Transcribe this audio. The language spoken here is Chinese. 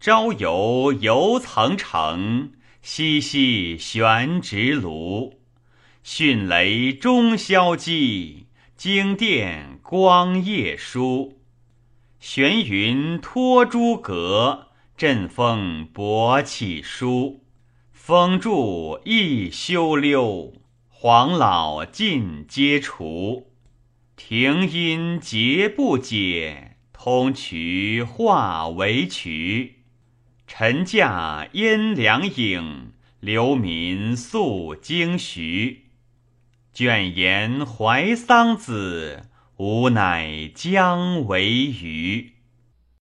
朝游犹曾城，夕夕悬直庐。迅雷终宵寂，惊电光夜疏。玄云托诸阁，阵风搏气舒。风柱一休溜，黄老尽皆除。庭音节不解，通衢化为渠。臣驾阴凉影，流民宿京徐。卷言怀桑梓，吾乃将为鱼。